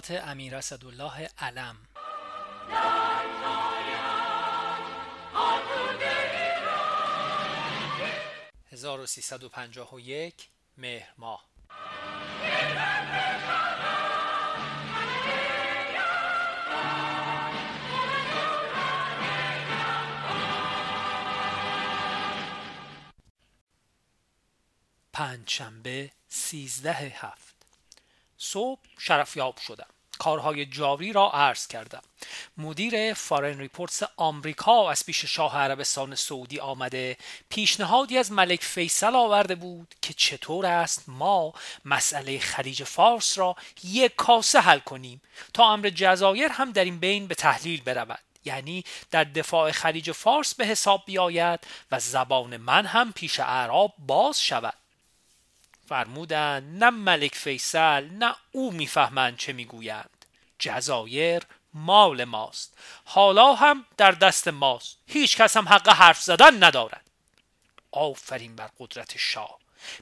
خاطرات امیر اسدالله علم. 1351 مهر ماه. پنجشنبه سیزده هفت. صبح شرفیاب شدم. کارهای جاری را عرض کردم. مدیر Foreign Reports آمریکا از پیش شاه عربستان سعودی آمده. پیشنهادی از ملک فیصل آورده بود که چطور است ما مسئله خلیج فارس را یک کاسه حل کنیم تا امر جزایر هم در این بین به تحلیل برود. یعنی در دفاع خلیج فارس به حساب بیاید و زبان من هم پیش اعراب باز شود. فرمودند نه ملک فیصل نه او می‌فهمند چه می‌گویند. جزایر مال ماست. حالا هم در دست ماست. هیچ کس هم حق حرف زدن ندارد. آفرین بر قدرت شاه.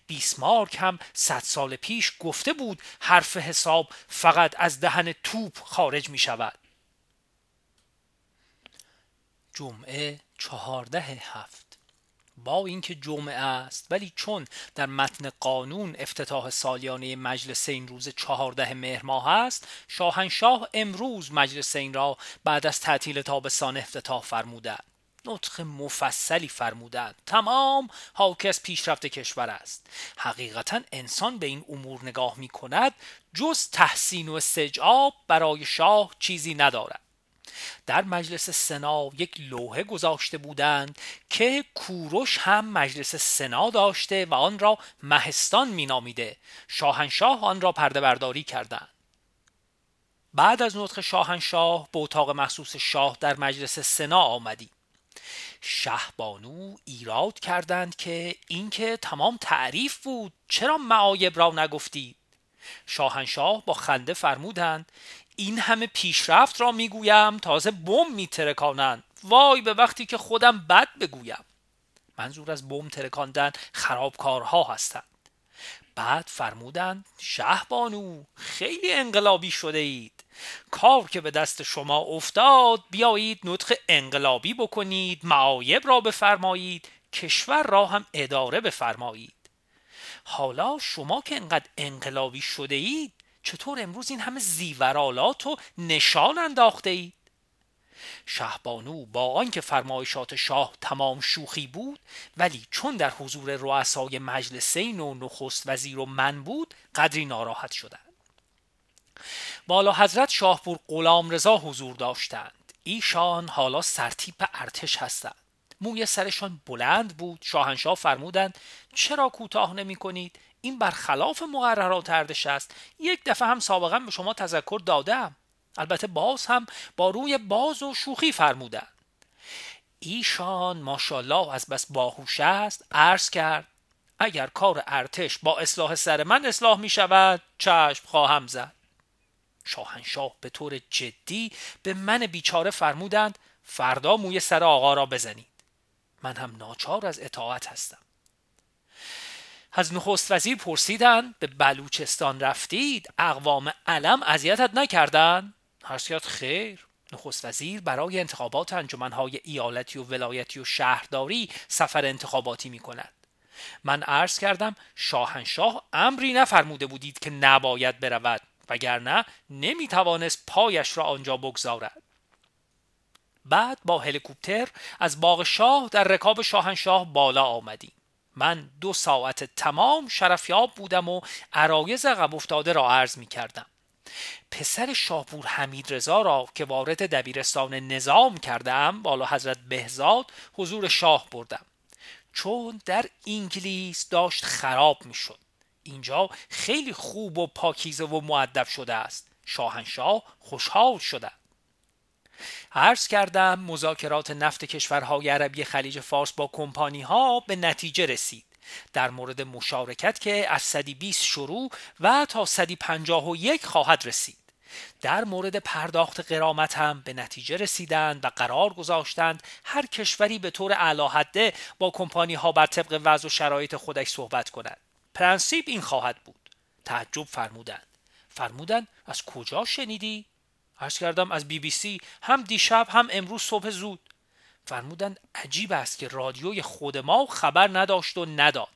بیسمارک هم صد سال پیش گفته بود حرف حساب فقط از دهن توپ خارج می شود جمعه چهارده هفت. با اینکه جمعه است. ولی چون در متن قانون افتتاح سالیانه مجلس این روز چهارده مهر ماه است شاهنشاه امروز مجلس این را بعد از تعطیل تابستان افتتاح فرمودند نطق مفصلی فرمودند تمام حاکی از پیشرفت کشور است. حقیقتا انسان به این امور نگاه می کند جز تحسین و استجاب برای شاه چیزی ندارد. در مجلس سنا یک لوحه گذاشته بودند که کوروش هم مجلس سنا داشته و آن را مهستان مینامیده. شاهنشاه آن را پرده برداری کردند. بعد از نطق شاهنشاه به اتاق مخصوص شاه در مجلس سنا آمدیم. شهبانو ایراد کردند که اینکه تمام تعریف بود چرا معایب را نگفتید؟ شاهنشاه با خنده فرمودند این همه پیشرفت را می‌گویم تازه بم میترکانند. وای به وقتی که خودم بد بگویم. منظور از بم ترکاندن خرابکارها هستند. بعد فرمودند شهبانو خیلی انقلابی شده اید. کار که به دست شما افتاد بیایید نطق انقلابی بکنید معایب را بفرمایید کشور را هم اداره بفرمایید. حالا شما که انقدر انقلابی شده اید چطور امروز این همه زیورالات و نشان انداخته اید؟ شهبانو با آنکه فرمایشات شاه تمام شوخی بود ولی چون در حضور رؤسای مجلسین و نخست وزیر و من بود قدری ناراحت شدند. بالا حضرت شاهپور غلام رضا حضور داشتند. ایشان حالا سرتیپ ارتش هستند. موی سرشان بلند بود. شاهنشاه فرمودند چرا کوتاه نمی کنید؟ این برخلاف مقررات ارتش است. یک دفعه هم سابقا به شما تذکر دادم. البته باز هم با روی باز و شوخی فرمودند. ایشان ماشاءالله از بس باهوش است عرض کرد. اگر کار ارتش با اصلاح سر من اصلاح می شود چشم خواهم زد. شاهنشاه به طور جدی به من بیچاره فرمودند فردا موی سر آقا را بزنید. من هم ناچار از اطاعت هستم. از نخست وزیر پرسیدن به بلوچستان رفتید؟ اقوام علم اذیتت نکردن؟ هرسیات خیر. نخست وزیر برای انتخابات انجمنهای ایالتی و ولایتی و شهرداری سفر انتخاباتی می کند من عرض کردم شاهنشاه امری نفرموده بودید که نباید برود وگرنه نمی توانست پایش را آنجا بگذارد. بعد با هلیکوپتر از باغ شاه در رکاب شاهنشاه بالا آمدیم. من دو ساعت تمام شرفیاب بودم و عرایز عقب افتاده را عرض می کردم. پسر شاپور حمید رضا را که وارد دبیرستان نظام کردم بالا حضرت بهزاد حضور شاه بردم. چون در انگلیس داشت خراب می شد. اینجا خیلی خوب و پاکیزه و معدب شده است. شاهنشاه خوشحال شده. عرض کردم مذاکرات نفت کشورهای عربی خلیج فارس با کمپانی ها به نتیجه رسید. در مورد مشارکت که از 120 شروع و تا 151 خواهد رسید. در مورد پرداخت غرامت هم به نتیجه رسیدند و قرار گذاشتند هر کشوری به طور علی‌حده با کمپانی ها بر طبق وضع و شرایط خودش صحبت کند. پرنسیپ این خواهد بود. تعجب فرمودند. فرمودن از کجا شنیدی؟ عرض کردم از بی بی سی هم دیشب هم امروز صبح زود. فرمودند عجیب است که رادیوی خود ما خبر نداشت و نداد.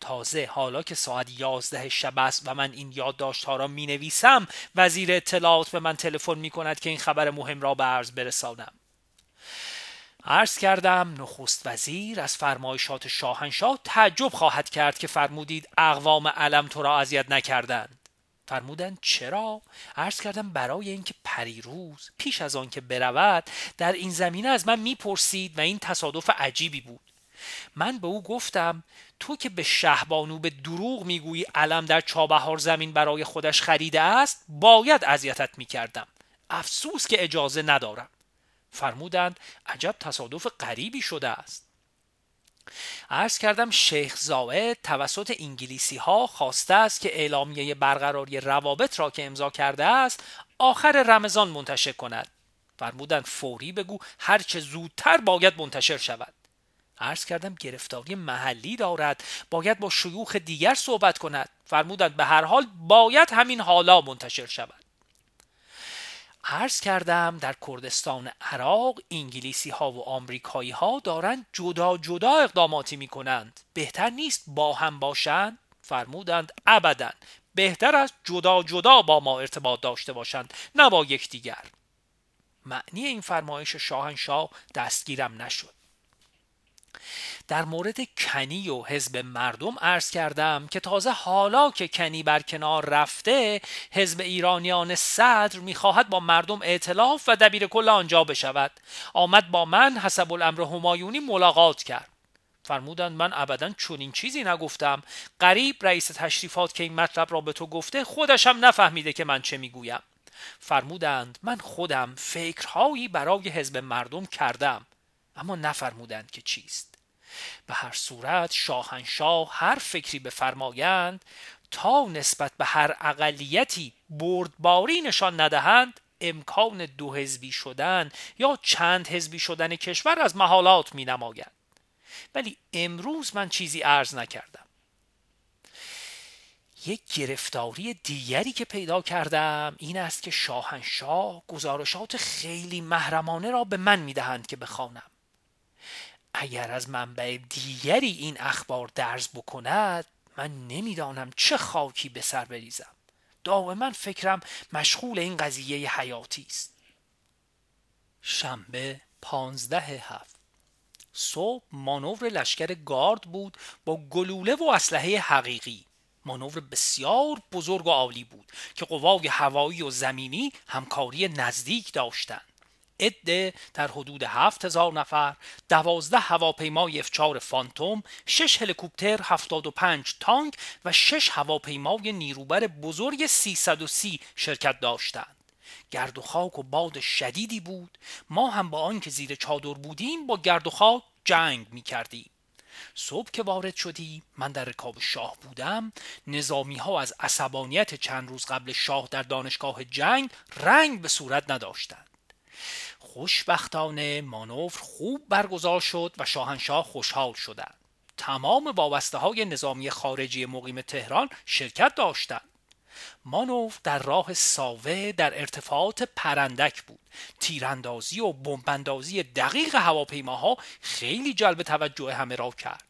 تازه حالا که ساعت یازده شب است و من این یادداشت ها را می نویسم وزیر اطلاعات به من تلفن می کند که این خبر مهم را به عرض برسانم. عرض کردم نخست وزیر از فرمایشات شاهنشاه تعجب خواهد کرد که فرمودید اقوام علم تو را اذیت نکردند. فرمودند چرا؟ عرض کردم برای اینکه پریروز پیش از آن که برود در این زمینه از من می‌پرسید و این تصادف عجیبی بود. من به او گفتم تو که به شهبانو به دروغ می‌گویی علم در چابهار زمین برای خودش خریده است باید اذیتت می‌کردم. افسوس که اجازه ندارم. فرمودند عجب تصادف غریبی شده است. عرض کردم شیخ زاید توسط انگلیسی ها خواسته است که اعلامیه برقراری روابط را که امضا کرده است آخر رمضان منتشر کند. فرمودند فوری بگو هرچه زودتر باید منتشر شود. عرض کردم گرفتاری محلی دارد باید با شیوخ دیگر صحبت کند. فرمودند به هر حال باید همین حالا منتشر شود. عرض کردم در کردستان عراق انگلیسی ها و آمریکایی ها دارند جدا جدا اقداماتی می کنند بهتر نیست با هم باشند فرمودند ابدا. بهتر است جدا جدا با ما ارتباط داشته باشند نه با یکدیگر. معنی این فرمایش شاهنشاه دستگیرم نشد. در مورد کنی و حزب مردم عرض کردم که تازه حالا که کنی بر کنار رفته حزب ایرانیان صدر می‌خواهد با مردم ائتلاف و دبیر کل آنجا بشود. آمد با من حسب الامر همایونی ملاقات کرد. فرمودند من ابدا چنین چیزی نگفتم. قریب رئیس تشریفات که این مطلب را به تو گفته خودشم نفهمیده که من چه می‌گویم. فرمودند من خودم فکرهایی برای حزب مردم کردم. اما نفرمودند که چیست. به هر صورت شاهنشاه هر فکری بفرمایند تا نسبت به هر اقلیتی بردباری نشان ندهند امکان دو حزبی شدن یا چند حزبی شدن کشور از محالات می نماید. ولی امروز من چیزی عرض نکردم. یک گرفتاری دیگری که پیدا کردم این است که شاهنشاه گزارشات خیلی محرمانه را به من می‌دهند که بخوانم. اگر از منبع دیگری این اخبار درز بکند من نمی‌دانم چه خاکی به سر بریزم. دائما فکرم مشغول این قضیه حیاتی است. شنبه پانزده هفت. صبح مانور لشکر گارد بود با گلوله و اسلحه حقیقی. مانور بسیار بزرگ و عالی بود که قوای هوایی و زمینی همکاری نزدیک داشتند. عده در حدود هفت هزار نفر دوازده هواپیمای افچار فانتوم شش هلیکوپتر هفتاد و پنج تانک و شش هواپیمای نیروبر بزرگ 330 شرکت داشتند. گرد و خاک و باد شدیدی بود. ما هم با آنکه زیر چادر بودیم با گرد و خاک جنگ می کردیم صبح که وارد شدیم من در رکاب شاه بودم. نظامی ها از عصبانیت چند روز قبل شاه در دانشگاه جنگ رنگ به صورت نداشتند. خوشبختانه مانور خوب برگزار شد و شاهنشاه خوشحال شدند. تمام وابسته های نظامی خارجی مقیم تهران شرکت داشتند. مانور در راه ساوه در ارتفاعات پرندک بود. تیراندازی و بمباندازی دقیق هواپیماها خیلی جلب توجه همه را کرد.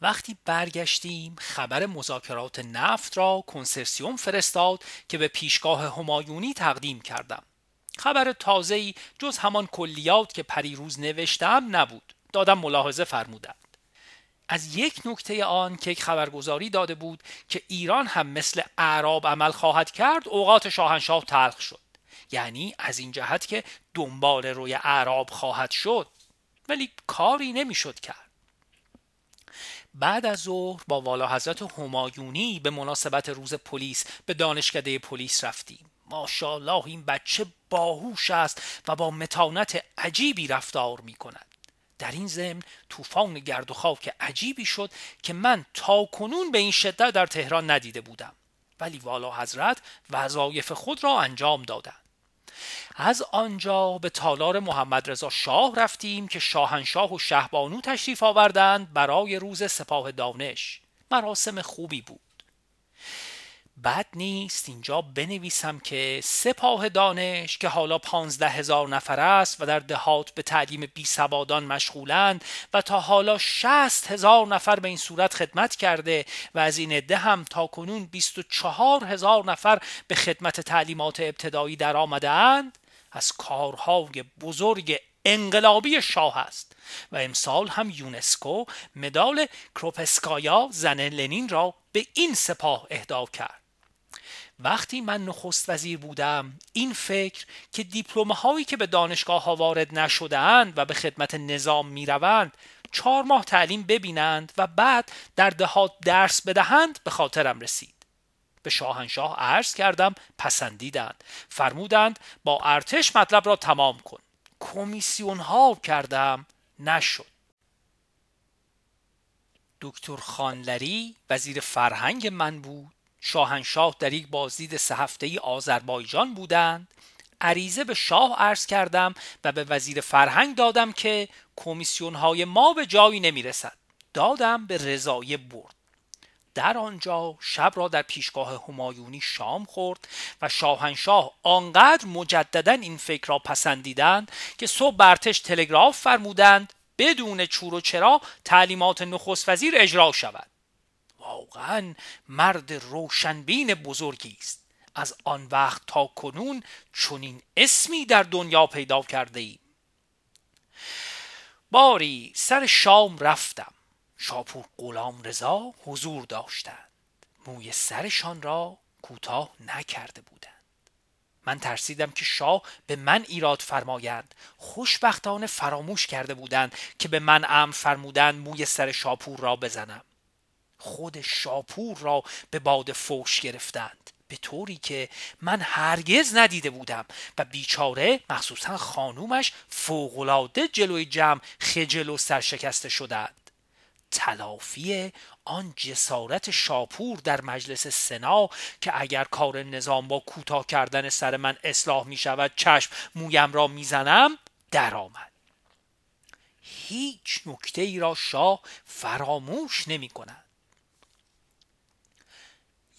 وقتی برگشتیم خبر مذاکرات نفت را کنسرسیوم فرستاد که به پیشگاه همایونی تقدیم کردم. خبر تازه‌ای جز همان کلیات که پریروز نوشتم نبود. دادم ملاحظه فرمودند. از یک نکته آن که خبرگزاری داده بود که ایران هم مثل اعراب عمل خواهد کرد اوقات شاهنشاه تلخ شد. یعنی از این جهت که دنبال روی اعراب خواهد شد. ولی کاری نمی‌شد کرد. بعد از ظهر با والا حضرت همایونی به مناسبت روز پلیس به دانشکده پلیس رفتیم. ماشاءالله این بچه باهوش است و با متانت عجیبی رفتار می کند در این ضمن طوفان گرد و خاک عجیبی شد که من تا کنون به این شدت در تهران ندیده بودم. ولی والا حضرت وظایف خود را انجام دادند. از آنجا به تالار محمد رضا شاه رفتیم که شاهنشاه و شهبانو تشریف آوردند برای روز سپاه دانش. مراسم خوبی بود. بد نیست اینجا بنویسم که سپاه دانش که حالا پانزده هزار نفر است و در دهات به تعلیم بی سوادان مشغولند و تا حالا شست هزار نفر به این صورت خدمت کرده و از این عده هم تا کنون بیست و چهار هزار نفر به خدمت تعلیمات ابتدایی در آمده اند از کارهای بزرگ انقلابی شاه است و امسال هم یونسکو مدال کروپسکایا زن لنین را به این سپاه اهدا کرد. وقتی من نخست وزیر بودم این فکر که دیپلومه هایی که به دانشگاه ها وارد نشده اند و به خدمت نظام می روند چهار ماه تعلیم ببینند و بعد در دهات درس بدهند به خاطرم رسید. به شاهنشاه عرض کردم پسندیدند. فرمودند با ارتش مطلب را تمام کن. کمیسیون ها کردم نشد. دکتر خانلری وزیر فرهنگ من بود. شاهنشاه در یک بازدید سه هفته ای آذربایجان بودند. عریضه به شاه عرض کردم و به وزیر فرهنگ دادم که کمیسیون های ما به جایی نمی رسد دادم به رضای برد. در آنجا شب را در پیشگاه همایونی شام خورد و شاهنشاه آنقدر مجددا این فکر را پسندیدند که صبح برتش تلگراف فرمودند بدون چور و چرا تعلیمات نخست وزیر اجرا شود. واقعا مرد روشنبین بزرگی است. از آن وقت تا کنون چنین اسمی در دنیا پیدا کرده ایم. باری سر شام رفتم. شاپور غلام رضا حضور داشتند. موی سرشان را کوتاه نکرده بودند. من ترسیدم که شاه به من ایراد فرمایند. خوشبختانه فراموش کرده بودند که به من امر فرمودند موی سر شاپور را بزنم. خود شاپور را به باد فوش گرفتند. به طوری که من هرگز ندیده بودم و بیچاره مخصوصا خانومش فوقلاده جلوی جمع خجل و سرشکسته شدند. تلافی آن جسارت شاپور در مجلس سنا که اگر کار نظام با کوتاه کردن سر من اصلاح می شود چشم مویم را می‌زنم درآمد. هیچ نکته ای را شاه فراموش نمی کند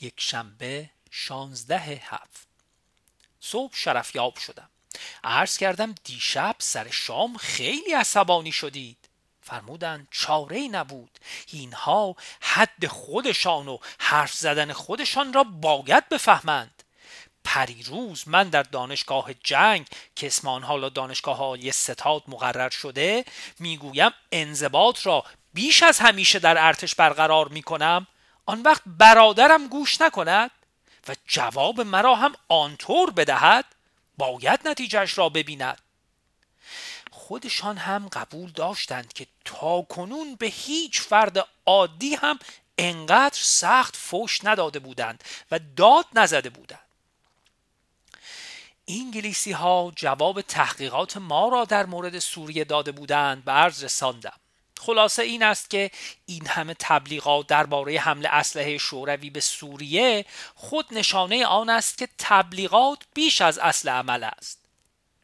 یک شنبه شانزده هفت. صبح شرفیاب شدم. عرض کردم دیشب سر شام خیلی عصبانی شدید. فرمودند چاره نبود. اینها حد خودشان و حرف زدن خودشان را باید بفهمند. پریروز من در دانشگاه جنگ که اسم آن حالا دانشگاه های ستاد مقرر شده می‌گویم انضباط را بیش از همیشه در ارتش برقرار می‌کنم. آن وقت برادرم گوش نکند و جواب مرا هم آنطور بدهد باید نتیجهش را ببیند. خودشان هم قبول داشتند که تا کنون به هیچ فرد عادی هم انقدر سخت فوش نداده بودند و داد نزده بودند. انگلیسی ها جواب تحقیقات ما را در مورد سوریه داده بودند به عرض رساندم. خلاصه این است که این همه تبلیغات درباره حمله اسلحه شوروی به سوریه خود نشانه آن است که تبلیغات بیش از اصل عمل است.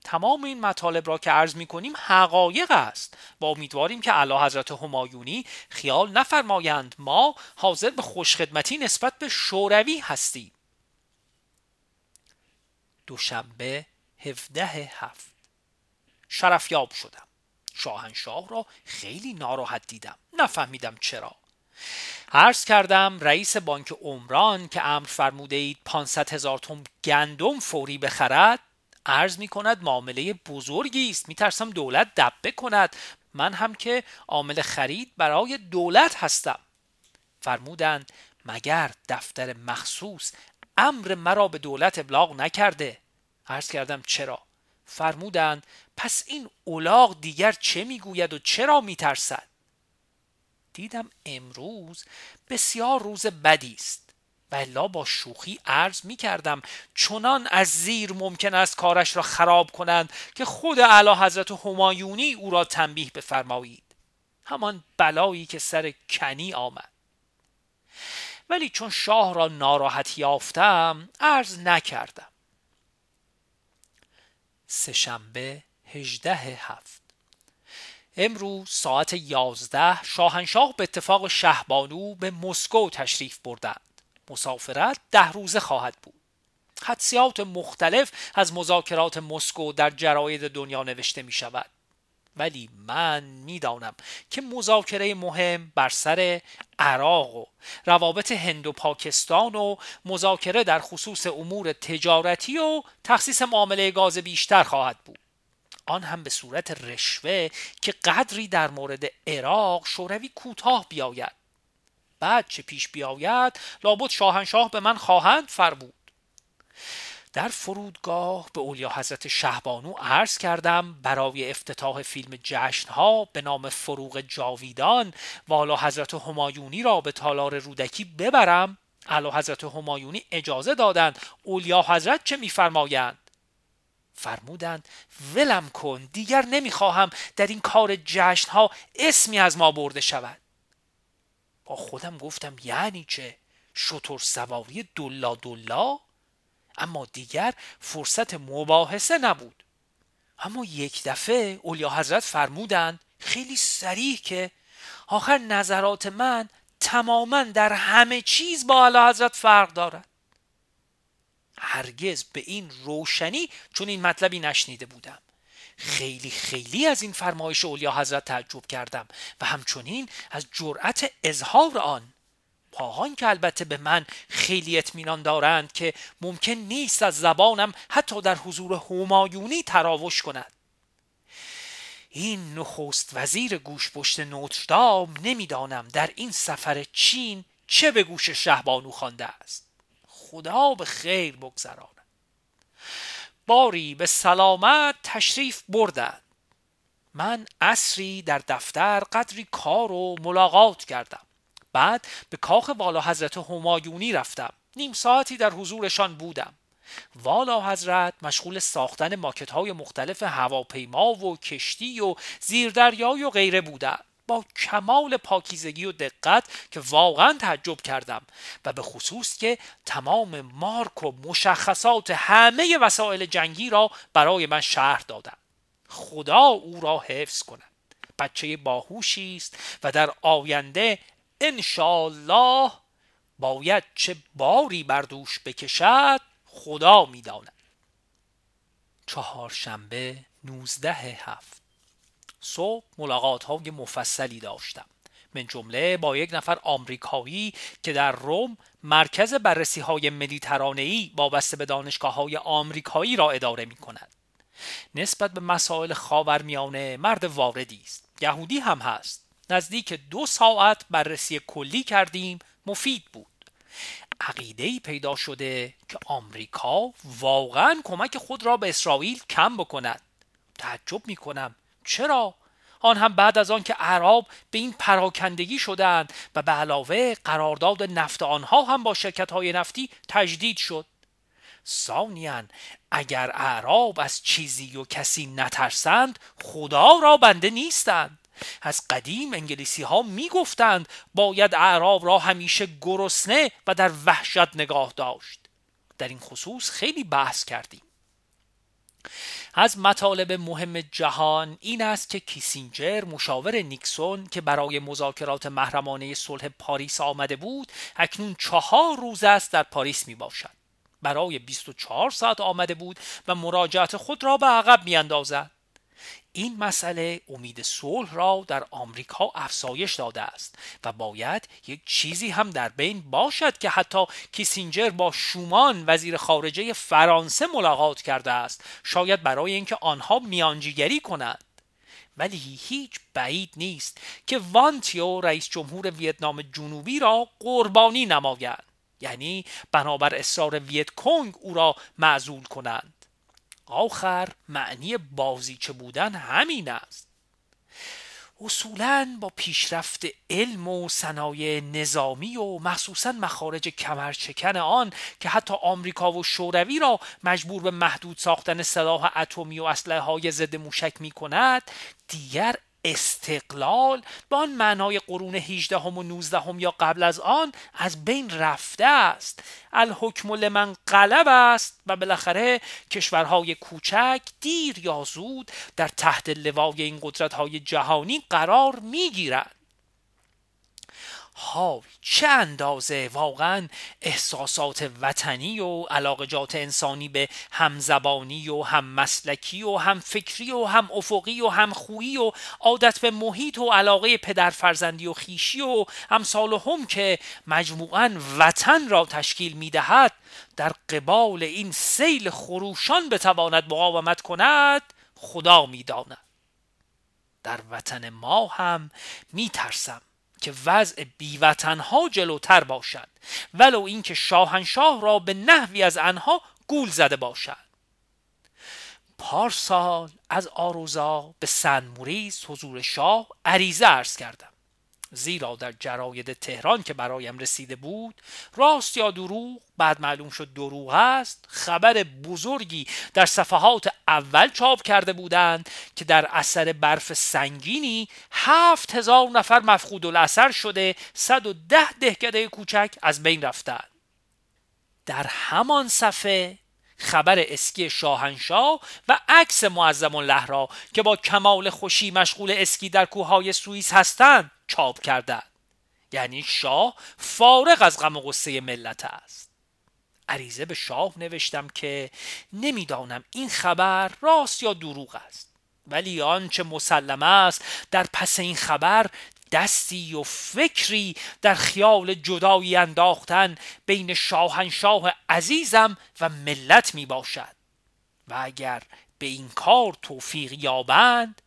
تمام این مطالب را که عرض می کنیم حقایق است. و امیدواریم که اعلی حضرت همایونی خیال نفرمایند ما حاضر به خوشخدمتی نسبت به شوروی هستیم. دوشنبه 17 هفت. شرفیاب شدم. شاهنشاه را خیلی ناراحت دیدم. نفهمیدم چرا. عرض کردم رئیس بانک عمران که امر فرموده اید 500 هزار تن گندم فوری بخرد عرض می کند معامله بزرگی است. می ترسم دولت دبه کند. من هم که عامل خرید برای دولت هستم. فرمودند مگر دفتر مخصوص امر مرا به دولت ابلاغ نکرده؟ عرض کردم چرا؟ فرمودند پس این اولاغ دیگر چه می‌گوید و چرا میترسد؟ دیدم امروز بسیار روز بدی است و با شوخی عرض می کردم چنان از زیر ممکن است کارش را خراب کنند که خود اعلی حضرت همایونی او را تنبیه بفرمایید. همان بلایی که سر کنی آمد. ولی چون شاه را ناراحت یافتم عرض نکردم. سهشنبه هجده هفت. امروز ساعت یازده شاهنشاه به اتفاق شهبانو به مسکو تشریف بردند. مسافرت ده روزه خواهد بود. حدسیات مختلف از مذاکرات مسکو در جراید دنیا نوشته می شود. ولی من می‌دانم که مذاکره مهم بر سر عراق و روابط هند و پاکستان و مذاکره در خصوص امور تجارتی و تخصیص معامله گاز بیشتر خواهد بود. آن هم به صورت رشوه که قدری در مورد عراق شوروی کوتاه بیاید. بعد چه پیش بیاید لابد شاهنشاه به من خواهند فرمود. در فرودگاه به اولیا حضرت شهبانو عرض کردم برای افتتاح فیلم جشنها به نام فروغ جاویدان والا حضرت همایونی را به تالار رودکی ببرم. اعلی حضرت همایونی اجازه دادند اولیا حضرت چه میفرمایند؟ فرمودند ولم کن دیگر نمی‌خواهم در این کار جشنها اسمی از ما برده شود. با خودم گفتم یعنی چه؟ شطور سواری دلا دلا اما دیگر فرصت مباحثه نبود. اما یک دفعه اولیا حضرت فرمودند خیلی سریح که آخر نظرات من تماما در همه چیز با اعلی حضرت فرق دارد. هرگز به این روشنی چون این مطلبی نشنیده بودم. خیلی خیلی از این فرمایش اولیا حضرت تعجب کردم و همچنین از جرأت اظهار آن پاهان که البته به من خیلی اطمینان دارند که ممکن نیست از زبانم حتی در حضور همایونی تراوش کند. این نخست وزیر گوش پشت نوتردام نمی‌دانم در این سفر چین چه به گوش شهبانو خوانده است. خدا به خیر بگذراند باری به سلامت تشریف بردند. من اصری در دفتر قدری کار و ملاقات کردم. بعد به کاخ والا حضرت همایونی رفتم. نیم ساعتی در حضورشان بودم. والا حضرت مشغول ساختن ماکت های مختلف هواپیما و کشتی و زیردریایی و غیره بودند. با کمال پاکیزگی و دقت که واقعا تعجب کردم و به خصوص که تمام مارک و مشخصات همه وسایل جنگی را برای من شهر دادم خدا او را حفظ کند. بچه باهوشی است و در آینده انشالله باید چه باری بر دوش بکشد خدا می‌داند. چهارشنبه نوزده هفت. صبح ملاقات های مفصلی داشتم من جمله با یک نفر آمریکایی که در روم مرکز بررسی های مدیترانه‌ای وابسته به دانشگاه های آمریکایی را اداره می کند. نسبت به مسائل خاورمیانه مرد واردی است. یهودی هم هست. نزدیک دو ساعت بررسی کلی کردیم مفید بود. عقیده پیدا شده که آمریکا واقعا کمک خود را به اسرائیل کم بکند. تعجب می کنم چرا؟ آن هم بعد از آن که عرب به این پراکندگی شدند و به علاوه قرارداد نفت آنها هم با شرکت های نفتی تجدید شد. ثانیا اگر اعراب از چیزی و کسی نترسند خدا را بنده نیستند. از قدیم انگلیسی ها می گفتند باید اعراب را همیشه گرسنه و در وحشت نگاه داشت. در این خصوص خیلی بحث کردیم. از مطالب مهم جهان این است که کیسینجر مشاور نیکسون که برای مذاکرات محرمانه صلح پاریس آمده بود اکنون چهار روز است در پاریس می باشد برای 24 ساعت آمده بود و مراجعت خود را به عقب می اندازد این مسئله امید صلح را در آمریکا افزایش داده است و باید یک چیزی هم در بین باشد که حتی کیسینجر با شومان وزیر خارجه فرانسه ملاقات کرده است. شاید برای اینکه آنها میانجیگری کنند ولی هیچ بعید نیست که وانتیو رئیس جمهور ویتنام جنوبی را قربانی نماید. یعنی بنابر اصرار ویت کنگ او را معزول کنند. آخر معنی بازیچه بودن همین است. اصولا با پیشرفت علم و صنایع نظامی و مخصوصا مخارج کمرچکن آن که حتی آمریکا و شوروی را مجبور به محدود ساختن سلاح اتمی و اسلحه های ضد موشک می کند دیگر استقلال به آن معنای قرون 18 هم و 19 هم یا قبل از آن از بین رفته است. الحکم لمن قلب است و بالاخره کشورهای کوچک دیر یا زود در تحت لوای این قدرت های جهانی قرار می های چه اندازه واقعا احساسات وطنی و علاقجات انسانی به همزبانی و هم مسلکی و هم فکری و هم افقی و هم خویی و عادت به محیط و علاقه پدر فرزندی و خیشی و همسال هم که مجموعا وطن را تشکیل می دهد در قبال این سیل خروشان بتواند مقاومت کند خدا می داند. در وطن ما هم می ترسم که وضع بیوطنها جلوتر باشد ولو اینکه شاهنشاه را به نحوی از آنها گول زده باشد. پارسال از آروزا به سن موریس حضور شاه عریضه ارز کردم. زیرا در جراید تهران که برایم رسیده بود راست یا دروغ بعد معلوم شد دروغ است خبر بزرگی در صفحات اول چاپ کرده بودند که در اثر برف سنگینی هفت هزار نفر مفقود الاثر شده صد و ده دهکده کوچک از بین رفتند. در همان صفحه خبر اسکی شاهنشاه و عکس معظم الله را که با کمال خوشی مشغول اسکی در کوههای سوئیس هستند چاپ کردند یعنی شاه فارغ از غم و غصه ملت است. عریضه به شاه نوشتم که نمی‌دانم این خبر راست یا دروغ است. ولی آنچه مسلم است در پس این خبر دستی و فکری در خیال جدایی انداختن بین شاهنشاه عزیزم و ملت می باشد. و اگر به این کار توفیق یابند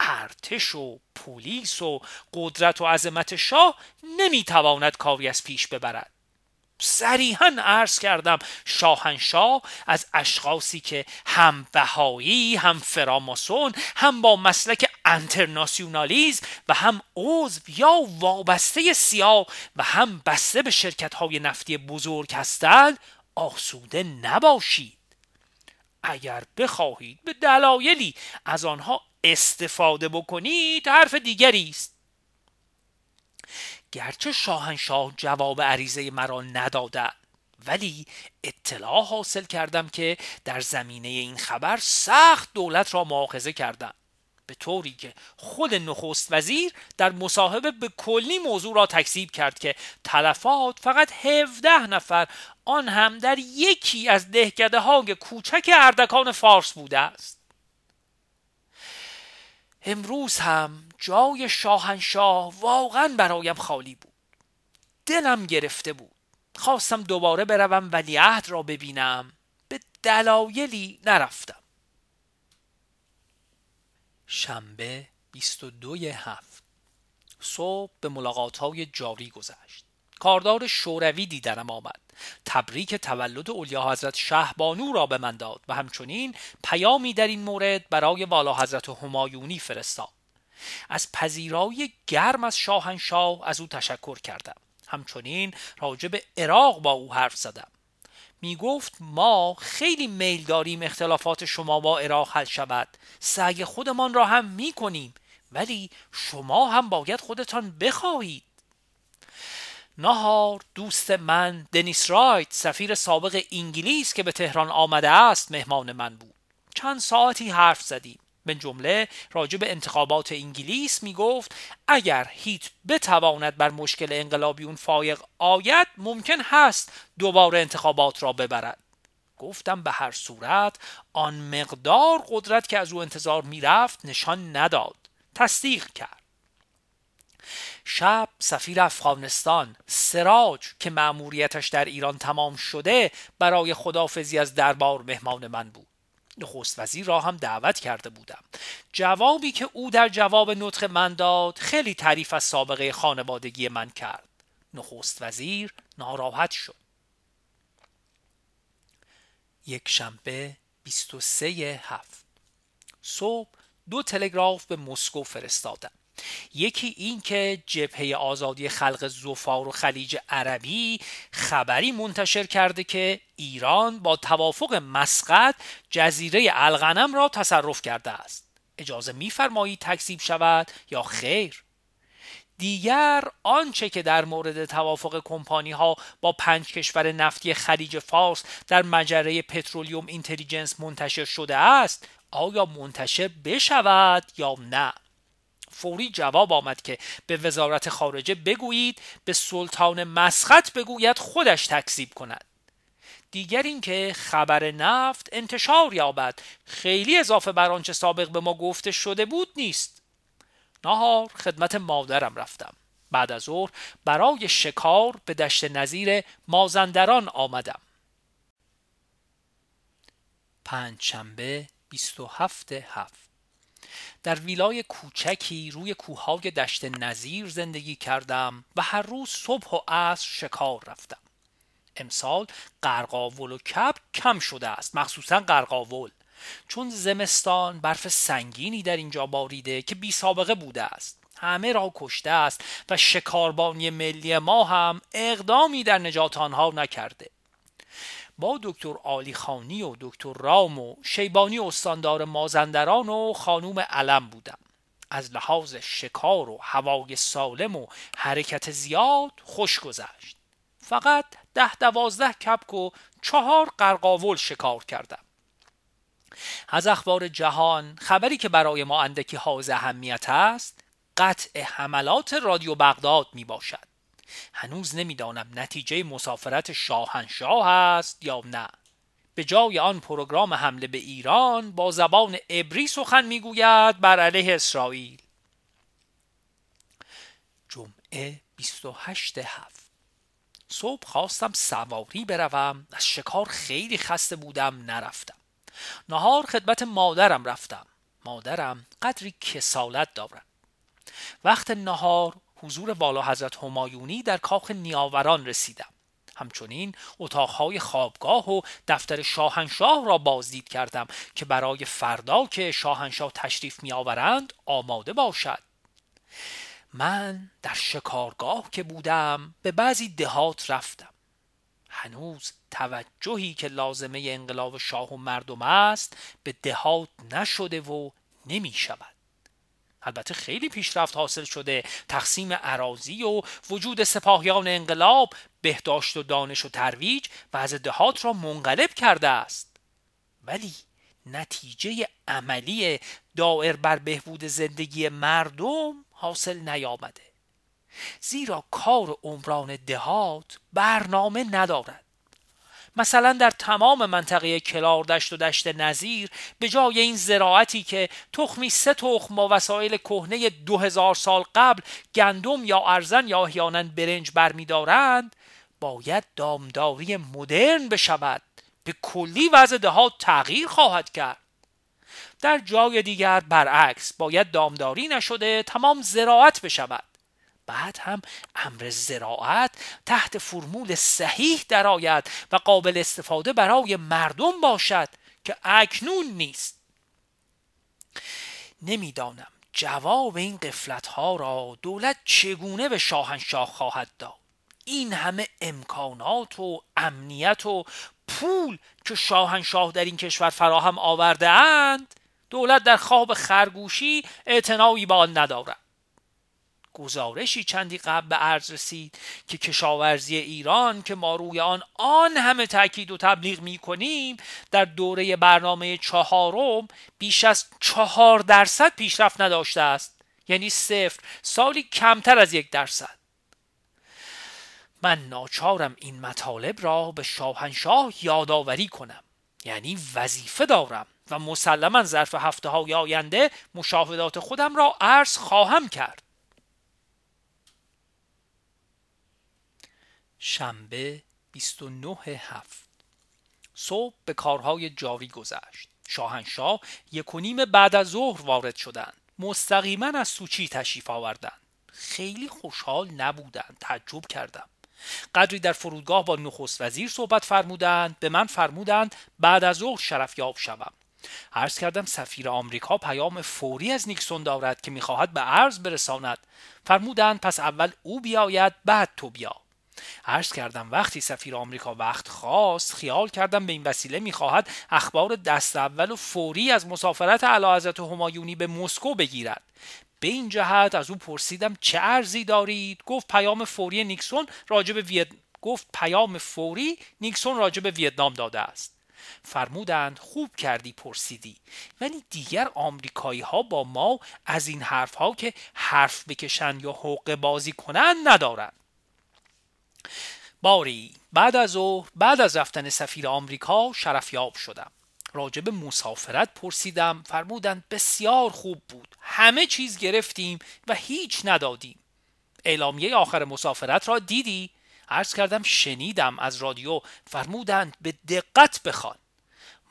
ارتش و پلیس و قدرت و عظمت شاه نمی‌تواند کاری از پیش ببرد. صریحا عرض کردم شاهنشاه از اشخاصی که هم بهایی هم فراماسون هم با مسلک انترناسیونالیزم و هم عضو یا وابسته سیاه و هم بسته به شرکت های نفتی بزرگ هستند آسوده نباشید. اگر بخواهید به دلایلی از آنها استفاده بکنید حرف دیگری است. گرچه شاهنشاه جواب عریضه مرا نداده ولی اطلاع حاصل کردم که در زمینه این خبر سخت دولت را معاخذه کردم. به طوری که خود نخست وزیر در مصاحبه به کلی موضوع را تکذیب کرد که تلفات فقط 17 نفر آن هم در یکی از دهکده های کوچک اردکان فارس بوده است. امروز هم جای شاهنشاه واقعا برایم خالی بود. دلم گرفته بود. خواستم دوباره بروم ولیعهد را ببینم. به دلایلی نرفتم. شنبه 22 هفت. صبح به ملاقات های جاری گذشت. کاردار شوروی دیدنم آمد. تبریک تولد اولیا حضرت شهبانو را به من داد و همچنین پیامی در این مورد برای والا حضرت همایونی فرستاد. از پذیرایی گرم از شاهنشاه از او تشکر کردم. همچنین راجع به عراق با او حرف زدم. می گفت ما خیلی میل داریم اختلافات شما با عراق حل شود. سعی خودمان را هم می کنیم ولی شما هم باید خودتان بخواهید. نهار دوست من دنیس رایت سفیر سابق انگلیس که به تهران آمده است مهمان من بود. چند ساعتی حرف زدیم. به جمله راجع به انتخابات انگلیس می گفت اگر هیت بتواند بر مشکل انقلابیون فایق آید ممکن هست دوباره انتخابات را ببرد. گفتم به هر صورت آن مقدار قدرت که از او انتظار می‌رفت نشان نداد. تصدیق کرد. شب سفیر افغانستان سراج که مأموریتش در ایران تمام شده برای خدافزی از دربار مهمان من بود. نخست وزیر را هم دعوت کرده بودم. جوابی که او در جواب نطق من داد خیلی تعریف از سابقه خانوادگی من کرد. نخست وزیر ناراحت شد. یک شنبه 23 هفت. صبح دو تلگراف به مسکو فرستادم. یکی این که جبهه آزادی خلق زفار و خلیج عربی خبری منتشر کرده که ایران با توافق مسقط جزیره الغنم را تصرف کرده است. اجازه میفرمایید تکذیب شود یا خیر؟ دیگر آنچه که در مورد توافق کمپانی ها با پنج کشور نفتی خلیج فارس در مجره پترولیوم اینتلیجنس منتشر شده است آیا منتشر بشود یا نه؟ فوری جواب آمد که به وزارت خارجه بگویید به سلطان مسخط بگوید خودش تکذیب کند. دیگر اینکه خبر نفت انتشار یابد. خیلی اضافه بر آنچه سابق به ما گفته شده بود نیست. نهار خدمت مادرم رفتم. بعد از ظهر برای شکار به دشت نظیر مازندران آمدم. پنجشنبه 27 هفت. در ویلای کوچکی روی کوههای دشت نظیر زندگی کردم و هر روز صبح و عصر شکار رفتم. امسال قرقاول و کپ کم شده است مخصوصا قرقاول چون زمستان برف سنگینی در اینجا باریده که بی سابقه بوده است. همه را کشته است و شکاربانی ملی ما هم اقدامی در نجات آنها نکرده. با دکتر آلی خانی و دکتر رام و شیبانی استاندار مازندران و خانوم علم بودم. از لحاظ شکار و هوای سالم و حرکت زیاد خوش گذشت. فقط ده دوازده کپک و چهار قرقاول شکار کردم. از اخبار جهان خبری که برای ما اندکی حائز اهمیت است قطع حملات رادیو بغداد می باشد هنوز نمی‌دانم نتیجه مسافرت شاهنشاه است یا نه. به جای آن پروگرام حمله به ایران با زبان عبری سخن می‌گوید بر علیه اسرائیل. جمعه 28 هفت. صبح خواستم سواری بروم. از شکار خیلی خسته بودم نرفتم. نهار خدمت مادرم رفتم. مادرم قدری کسالت دارد. وقت نهار حضور والا حضرت همایونی در کاخ نیاوران رسیدم. همچنین اتاقهای خوابگاه و دفتر شاهنشاه را بازدید کردم که برای فردا که شاهنشاه تشریف می آورند آماده باشد. من در شکارگاه که بودم به بعضی دهات رفتم. هنوز توجهی که لازمه انقلاب شاه و مردم است به دهات نشده و نمی شود البته خیلی پیشرفت حاصل شده. تقسیم عراضی و وجود سپاهیان انقلاب بهداشت و دانش و ترویج وضع دهات را منقلب کرده است. ولی نتیجه عملی دائر بر بهبود زندگی مردم حاصل نیامده. زیرا کار عمران دهات برنامه ندارد. مثلا در تمام منطقه کلار دشت و دشت نظیر به جای این زراعتی که تخمی سه تخم با وسایل کهنه دو هزار سال قبل گندم یا ارزن یا احیانا برنج برمیدارند باید دامداری مدرن بشود. به کلی وضع دهات تغییر خواهد کرد. در جای دیگر برعکس باید دامداری نشده تمام زراعت بشود. بعد هم امر زراعت تحت فرمول صحیح درآید و قابل استفاده برای مردم باشد که اکنون نیست. نمی‌دانم جواب این قفلت ها را دولت چگونه به شاهنشاه خواهد داد. این همه امکانات و امنیت و پول که شاهنشاه در این کشور فراهم آورده اند دولت در خواب خرگوشی اعتنایی با آن ندارد. گزارشی چندی قبل به عرض رسید که کشاورزی ایران که ما روی آن آن همه تاکید و تبلیغ می کنیم در دوره برنامه چهارم بیش از چهار درصد پیشرفت نداشته است. یعنی صفر سالی کمتر از یک درصد. من ناچارم این مطالب را به شاهنشاه یادآوری کنم. یعنی وظیفه دارم و مسلما ظرف هفته های آینده مشاهدات خودم را عرض خواهم کرد. شنبه 29 هفت. صبح به کارهای جاری گذشت. شاهنشاه یک و نیم بعد از ظهر وارد شدند. مستقیما از سوچی تشریف آوردند. خیلی خوشحال نبودند. تعجب کردم. قدری در فرودگاه با نخست وزیر صحبت فرمودند. به من فرمودند بعد از ظهر شرف یاب شوم. عرض کردم سفیر آمریکا پیام فوری از نیکسون دارد که می‌خواهد به عرض برساند. فرمودند پس اول او بیاید بعد تو بیا. عرض کردم وقتی سفیر آمریکا وقت خواست خیال کردم به این وسیله می‌خواهد اخبار دست اول و فوری از مسافرت حضرت همایونی به مسکو بگیرد. به این جهت از او پرسیدم چه ارزی دارید؟ گفت پیام فوری نیکسون راجب ویت... گفت پیام فوری نیکسون راجب ویتنام داده است. فرمودند خوب کردی پرسیدی. ولی دیگر آمریکایی ها با ما از این حرف ها که حرف بکشند یا حق بازی کنند ندارند. باری بعد از ظهر بعد از رفتن سفیر آمریکا شرفیاب شدم. راجب مسافرت پرسیدم فرمودند بسیار خوب بود. همه چیز گرفتیم و هیچ ندادیم. اعلامیه آخر مسافرت را دیدی؟ عرض کردم شنیدم از رادیو. فرمودند به دقت بخوان.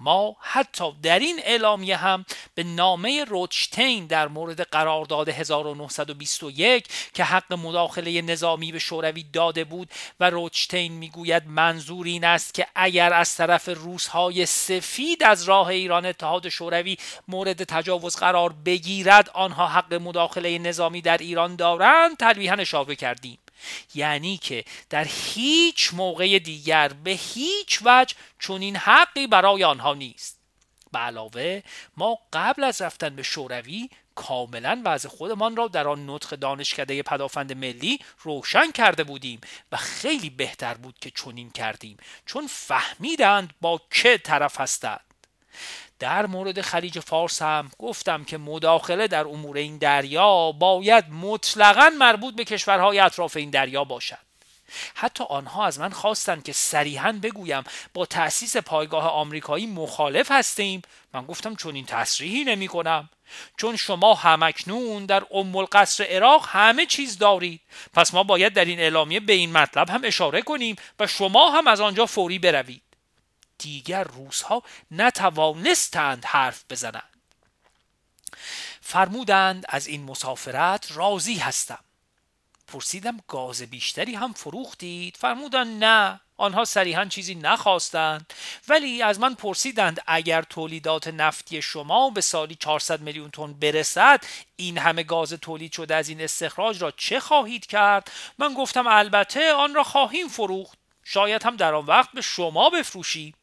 ما حتی در این اعلامیه هم به نامه روچتین در مورد قرارداد 1921 که حق مداخله نظامی به شوروی داده بود و روچتین می‌گوید منظور این است که اگر از طرف روسهای سفید از راه ایران اتحاد شوروی مورد تجاوز قرار بگیرد آنها حق مداخله نظامی در ایران دارند. تلویحا اشاره کردیم. یعنی که در هیچ موقع دیگر به هیچ وجه چنین حقی برای آنها نیست. به علاوه ما قبل از رفتن به شوروی کاملا وضع خودمان را در آن نطق دانشکده پدافند ملی روشن کرده بودیم و خیلی بهتر بود که چنین کردیم چون فهمیدند با چه طرف هستند. در مورد خلیج فارس هم گفتم که مداخله در امور این دریا باید مطلقا مربوط به کشورهای اطراف این دریا باشد. حتی آنها از من خواستند که صریحا بگویم با تأسیس پایگاه آمریکایی مخالف هستیم. من گفتم چون این تصریحی نمی کنم. چون شما همکنون در ام القصر عراق همه چیز دارید. پس ما باید در این اعلامیه به این مطلب هم اشاره کنیم و شما هم از آنجا فوری بروید. دیگر روزها نتوانستند حرف بزنند. فرمودند از این مسافرت راضی هستم. پرسیدم گاز بیشتری هم فروختید؟ فرمودند نه آنها صریحا چیزی نخواستند. ولی از من پرسیدند اگر تولیدات نفتی شما به سالی 400 میلیون تن برسد این همه گاز تولید شده از این استخراج را چه خواهید کرد؟ من گفتم البته آن را خواهیم فروخت. شاید هم در آن وقت به شما بفروشیم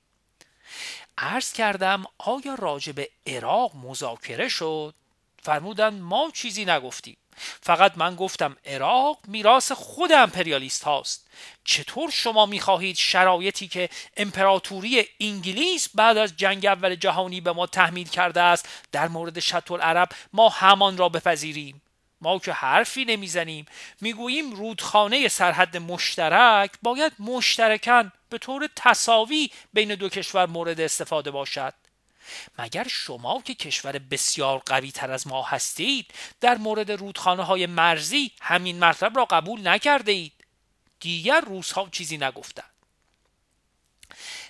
عرض کردم آیا راجع به عراق مذاکره شد؟ فرمودن ما چیزی نگفتیم. فقط من گفتم عراق میراث خود امپریالیست هاست. چطور شما می‌خواهید شرایطی که امپراتوری انگلیس بعد از جنگ اول جهانی به ما تحمیل کرده است در مورد شط العرب ما همان را بپذیریم؟ ما که حرفی نمی‌زنیم. می‌گوییم رودخانه سرحد مشترک باید مشترکن به طور تصاوی بین دو کشور مورد استفاده باشد. مگر شما که کشور بسیار قوی تر از ما هستید در مورد رودخانه های مرزی همین مطلب را قبول نکرده اید؟ دیگر روزها چیزی نگفتند.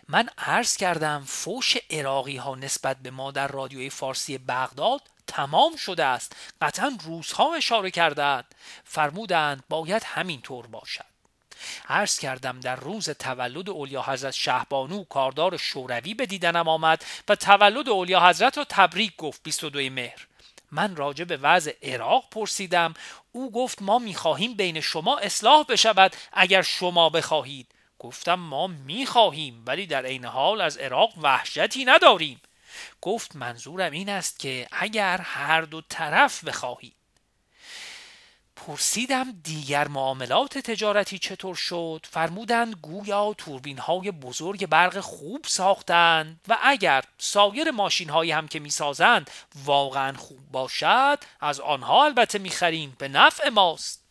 من عرض کردم فوش عراقی ها نسبت به ما در رادیوی فارسی بغداد تمام شده است. قطعا روزها اشاره کردند فرمودند باید همین طور باشد. عرض کردم در روز تولد اولیا حضرت شهبانو کاردار شوروی به دیدنم آمد و تولد اولیا حضرت را تبریک گفت. 22 مهر. من راجع به وضع عراق پرسیدم. او گفت ما می‌خواهیم بین شما اصلاح بشود اگر شما بخواهید. گفتم ما می‌خواهیم ولی در عین حال از عراق وحشتی نداریم. گفت منظورم این است که اگر هر دو طرف بخواهید پرسیدم دیگر معاملات تجارتی چطور شد؟ فرمودند گویا توربین های بزرگ برق خوب ساختند و اگر سایر ماشین هایی هم که می‌سازند واقعا خوب باشد از آنها البته می‌خریم به نفع ماست.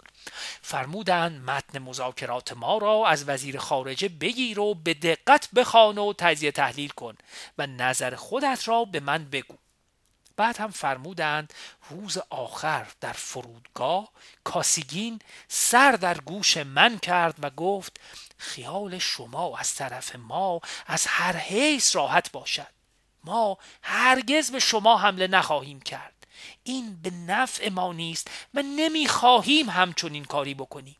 فرمودند متن مذاکرات ما را از وزیر خارجه بگیر و به دقت بخوان و تجزیه تحلیل کن و نظر خودت را به من بگو. بعد هم فرمودند روز آخر در فرودگاه کاسیگین سر در گوش من کرد و گفت خیال شما از طرف ما از هر حیث راحت باشد. ما هرگز به شما حمله نخواهیم کرد. این به نفع ما نیست و نمی‌خواهیم همچنین کاری بکنیم.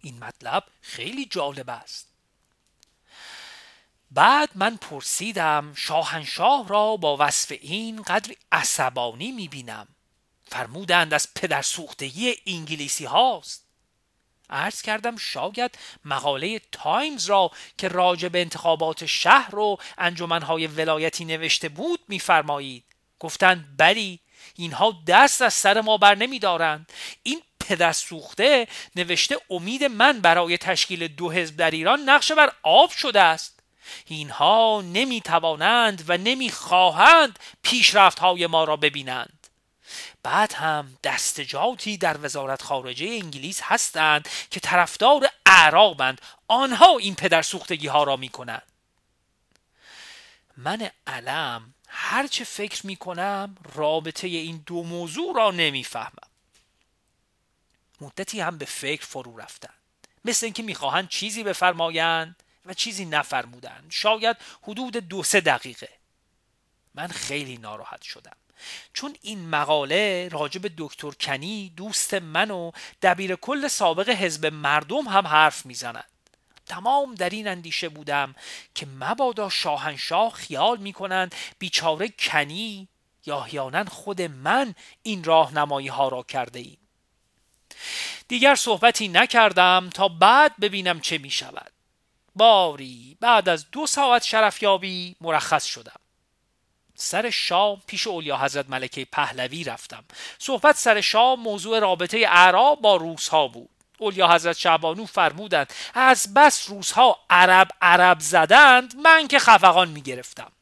این مطلب خیلی جالب است. بعد من پرسیدم شاهنشاه را با وصف این قدری عصبانی می‌بینم. فرمودند از پدر سوختگی انگلیسی هاست. عرض کردم شاید مقاله تایمز را که راجع به انتخابات شهر و انجمنهای ولایتی نوشته بود میفرمایید. گفتند بلی اینها دست از سر ما بر نمی دارند این پدر نوشته امید من برای تشکیل دو حزب در ایران نقشه بر آب شده است. اینها نمی توانند و نمی خواهند پیشرفت های ما را ببینند. بعد هم دستجاتی در وزارت خارجه انگلیس هستند که طرفدار اعرابند. آنها این پدر سوختگی ها را می کنند من علم هرچه فکر می کنم رابطه این دو موضوع را نمی‌فهمم. مدتی هم به فکر فرو رفتن مثل اینکه می‌خواهند چیزی بفرمایند و چیزی نفرمودند. شاید حدود دو سه دقیقه. من خیلی ناراحت شدم. چون این مقاله راجب دکتر کنی دوست من و دبیر کل سابق حزب مردم هم حرف می‌زند تمام در این اندیشه بودم که مبادا شاهنشاه خیال می‌کنند بیچاره کنی یا احیانا خود من این راهنمایی ها را کرده ایم دیگر صحبتی نکردم تا بعد ببینم چه می شود باری بعد از دو ساعت شرفیابی مرخص شدم. سر شام پیش اولیا حضرت ملکه پهلوی رفتم. صحبت سر شام موضوع رابطه اعراب با روس ها بود. اولیا حضرت شعبانو فرمودند از بس روزها عرب عرب زدند من که خفقان می گرفتم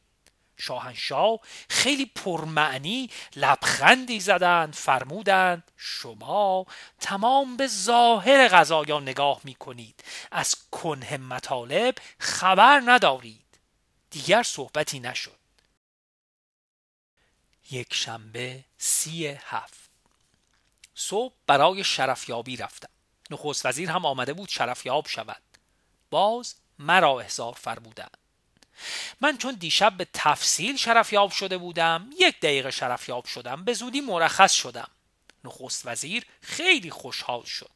شاهنشاه خیلی پرمعنی لبخندی زدند فرمودند شما تمام به ظاهر غذایان نگاه می کنید از کنه مطالب خبر ندارید. دیگر صحبتی نشد. یک شنبه سی هفت. صبح برای شرفیابی رفتم. نخست وزیر هم آمده بود شرفیاب شود. باز مرا احضار فرمودند. من چون دیشب به تفصیل شرفیاب شده بودم یک دقیقه شرفیاب شدم به زودی مرخص شدم. نخست وزیر خیلی خوشحال شد.